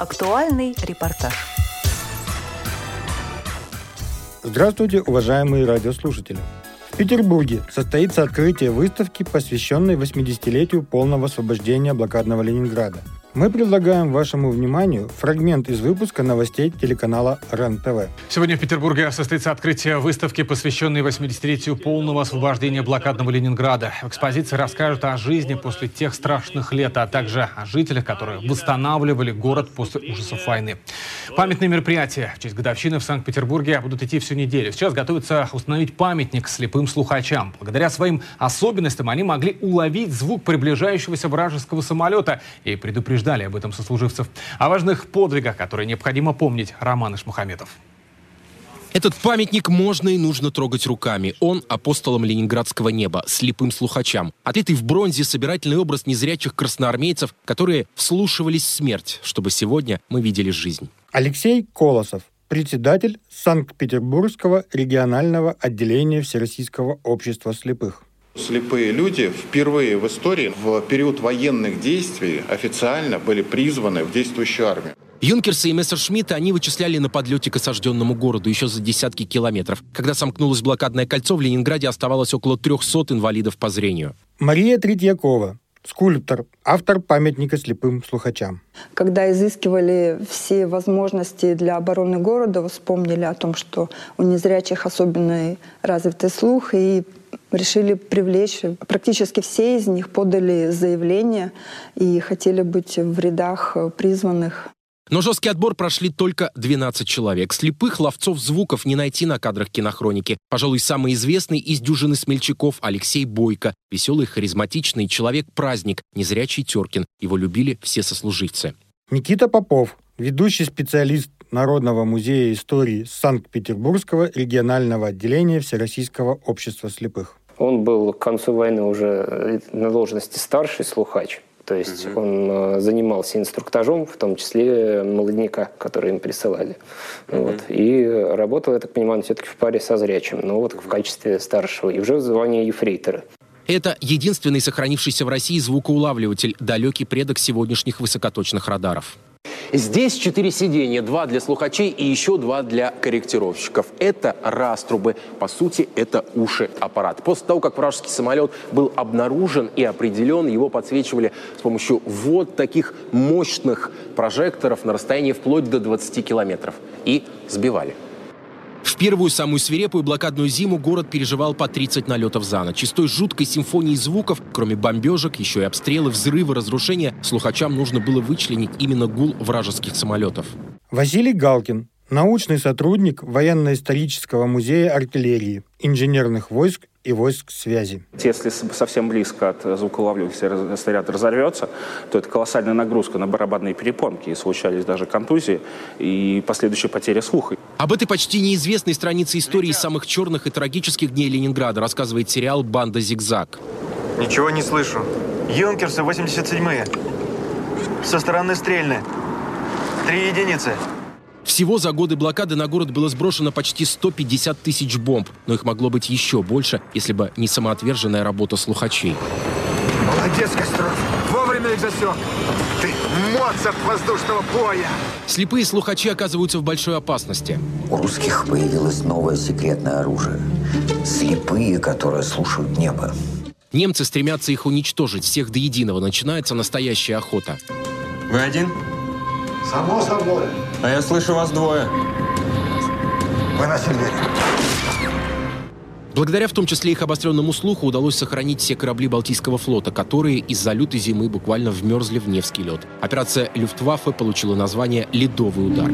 Актуальный репортаж. Здравствуйте, уважаемые радиослушатели. В Петербурге состоится открытие выставки, посвященной 80-летию полного освобождения блокадного Ленинграда – мы предлагаем вашему вниманию фрагмент из выпуска новостей телеканала РЕН-ТВ. Сегодня в Петербурге состоится открытие выставки, посвященной 80-летию полного освобождения блокадного Ленинграда. В экспозиции расскажут о жизни после тех страшных лет, а также о жителях, которые восстанавливали город после ужасов войны. Памятные мероприятия в честь годовщины в Санкт-Петербурге будут идти всю неделю. Сейчас готовится установить памятник слепым слухачам. Благодаря своим особенностям они могли уловить звук приближающегося вражеского самолета и предупреждать предупреждали об этом сослуживцев. О важных подвигах, которые необходимо помнить, Роман Ишмухаметов. Этот памятник можно и нужно трогать руками. Он апостолом ленинградского неба, слепым слухачам. Отлитый в бронзе собирательный образ незрячих красноармейцев, которые вслушивались в смерть, чтобы сегодня мы видели жизнь. Алексей Колосов, председатель Санкт-Петербургского регионального отделения Всероссийского общества слепых. Слепые люди впервые в истории в период военных действий официально были призваны в действующую армию. Юнкерсы и Мессершмитта они вычисляли на подлете к осажденному городу еще за десятки километров. Когда сомкнулось блокадное кольцо, в Ленинграде оставалось около 300 инвалидов по зрению. Мария Третьякова, скульптор, автор памятника слепым слухачам. Когда изыскивали все возможности для обороны города, вспомнили о том, что у незрячих особенный развитый слух, и решили привлечь. Практически все из них подали заявление и хотели быть в рядах призванных. Но жесткий отбор прошли только 12 человек. Слепых ловцов звуков не найти на кадрах кинохроники. Пожалуй, самый известный из дюжины смельчаков Алексей Бойко. Веселый, харизматичный человек-праздник, незрячий Теркин. Его любили все сослуживцы. Никита Попов, ведущий специалист Народного музея истории Санкт-Петербургского регионального отделения Всероссийского общества слепых. Он был к концу войны уже э, на должности старший слухач. То есть угу. он э, занимался инструктажом, в том числе молодняка, который им присылали. Угу. Вот. И работал, я так понимаю, все-таки в паре со зрячим, но вот в качестве старшего. И уже в звании ефрейтора. Это единственный сохранившийся в России звукоулавливатель, далекий предок сегодняшних высокоточных радаров. Здесь четыре сиденья, два для слухачей и еще два для корректировщиков. Это раструбы, по сути, это уши аппарат. После того, как вражеский самолет был обнаружен и определен, его подсвечивали с помощью вот таких мощных прожекторов на расстоянии вплоть до 20 километров и сбивали. В первую самую свирепую блокадную зиму город переживал по 30 налетов за ночь. Из той жуткой симфонии звуков, кроме бомбежек, еще и обстрелы, взрывы, разрушения, слухачам нужно было вычленить именно гул вражеских самолетов. Василий Галкин, научный сотрудник Военно-исторического музея артиллерии, инженерных войск и войск связи. Если совсем близко от звуколавливателя снаряд разорвется, то это колоссальная нагрузка на барабанные перепонки. И случались даже контузии и последующая потеря слуха. Об этой почти неизвестной странице истории самых черных и трагических дней Ленинграда рассказывает сериал «Банда Зигзаг». Ничего не слышу. Юнкерсы 87-е. Со стороны стрельны. Три единицы. Всего за годы блокады на город было сброшено почти 150 тысяч бомб, но их могло быть еще больше, если бы не самоотверженная работа слухачей. Молодец, Костров! Вовремя их засек! Ты Моцарт воздушного боя! Слепые слухачи оказываются в большой опасности. У русских появилось новое секретное оружие. Слепые, которые слушают небо. Немцы стремятся их уничтожить, всех до единого. Начинается настоящая охота. Вы один? Само собой. А я слышу вас двое. Выносим дверь. Благодаря в том числе их обостренному слуху удалось сохранить все корабли Балтийского флота, которые из-за лютой зимы буквально вмерзли в Невский лед. Операция Люфтваффе получила название «Ледовый удар».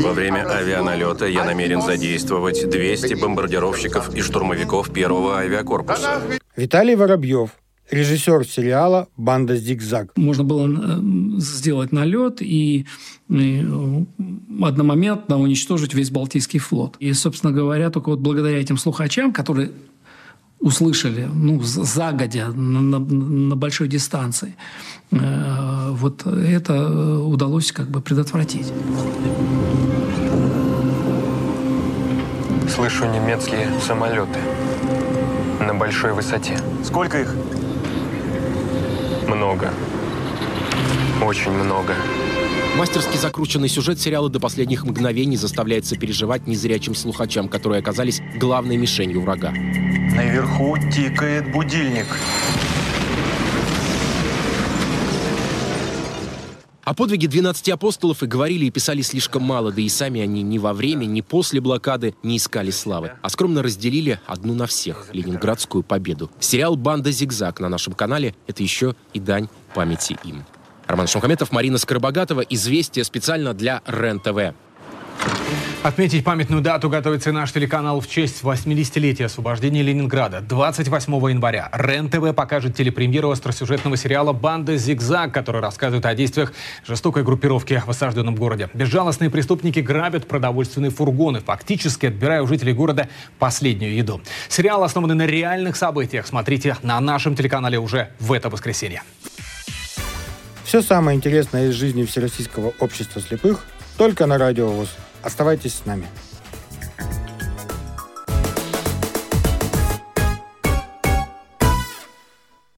Во время авианалета я намерен задействовать 200 бомбардировщиков и штурмовиков первого авиакорпуса. Виталий Воробьев, режиссер сериала «Банда Зигзаг». Можно было э, сделать налет и, и э, одномоментно уничтожить весь Балтийский флот. И, собственно говоря, только вот благодаря этим слухачам, которые услышали ну, загодя на, на, на большой дистанции, э, вот это удалось как бы предотвратить. Слышу немецкие самолеты на большой высоте. Сколько их? Много. Очень много. Мастерски закрученный сюжет сериала до последних мгновений заставляет сопереживать незрячим слухачам, которые оказались главной мишенью врага. Наверху тикает будильник. О подвиге 12 апостолов и говорили и писали слишком мало, да и сами они ни во время, ни после блокады не искали славы, а скромно разделили одну на всех – ленинградскую победу. Сериал «Банда Зигзаг» на нашем канале – это еще и дань памяти им. Роман Шамхаметов, Марина Скоробогатова. Известия специально для РЕН-ТВ. Отметить памятную дату готовится наш телеканал в честь 80-летия освобождения Ленинграда. 28 января РЕН-ТВ покажет телепремьеру остросюжетного сериала «Банда Зигзаг», который рассказывает о действиях жестокой группировки в осажденном городе. Безжалостные преступники грабят продовольственные фургоны, фактически отбирая у жителей города последнюю еду. Сериал основан на реальных событиях. Смотрите на нашем телеканале уже в это воскресенье. Все самое интересное из жизни Всероссийского общества слепых только на Радио ВОЗ. Оставайтесь с нами.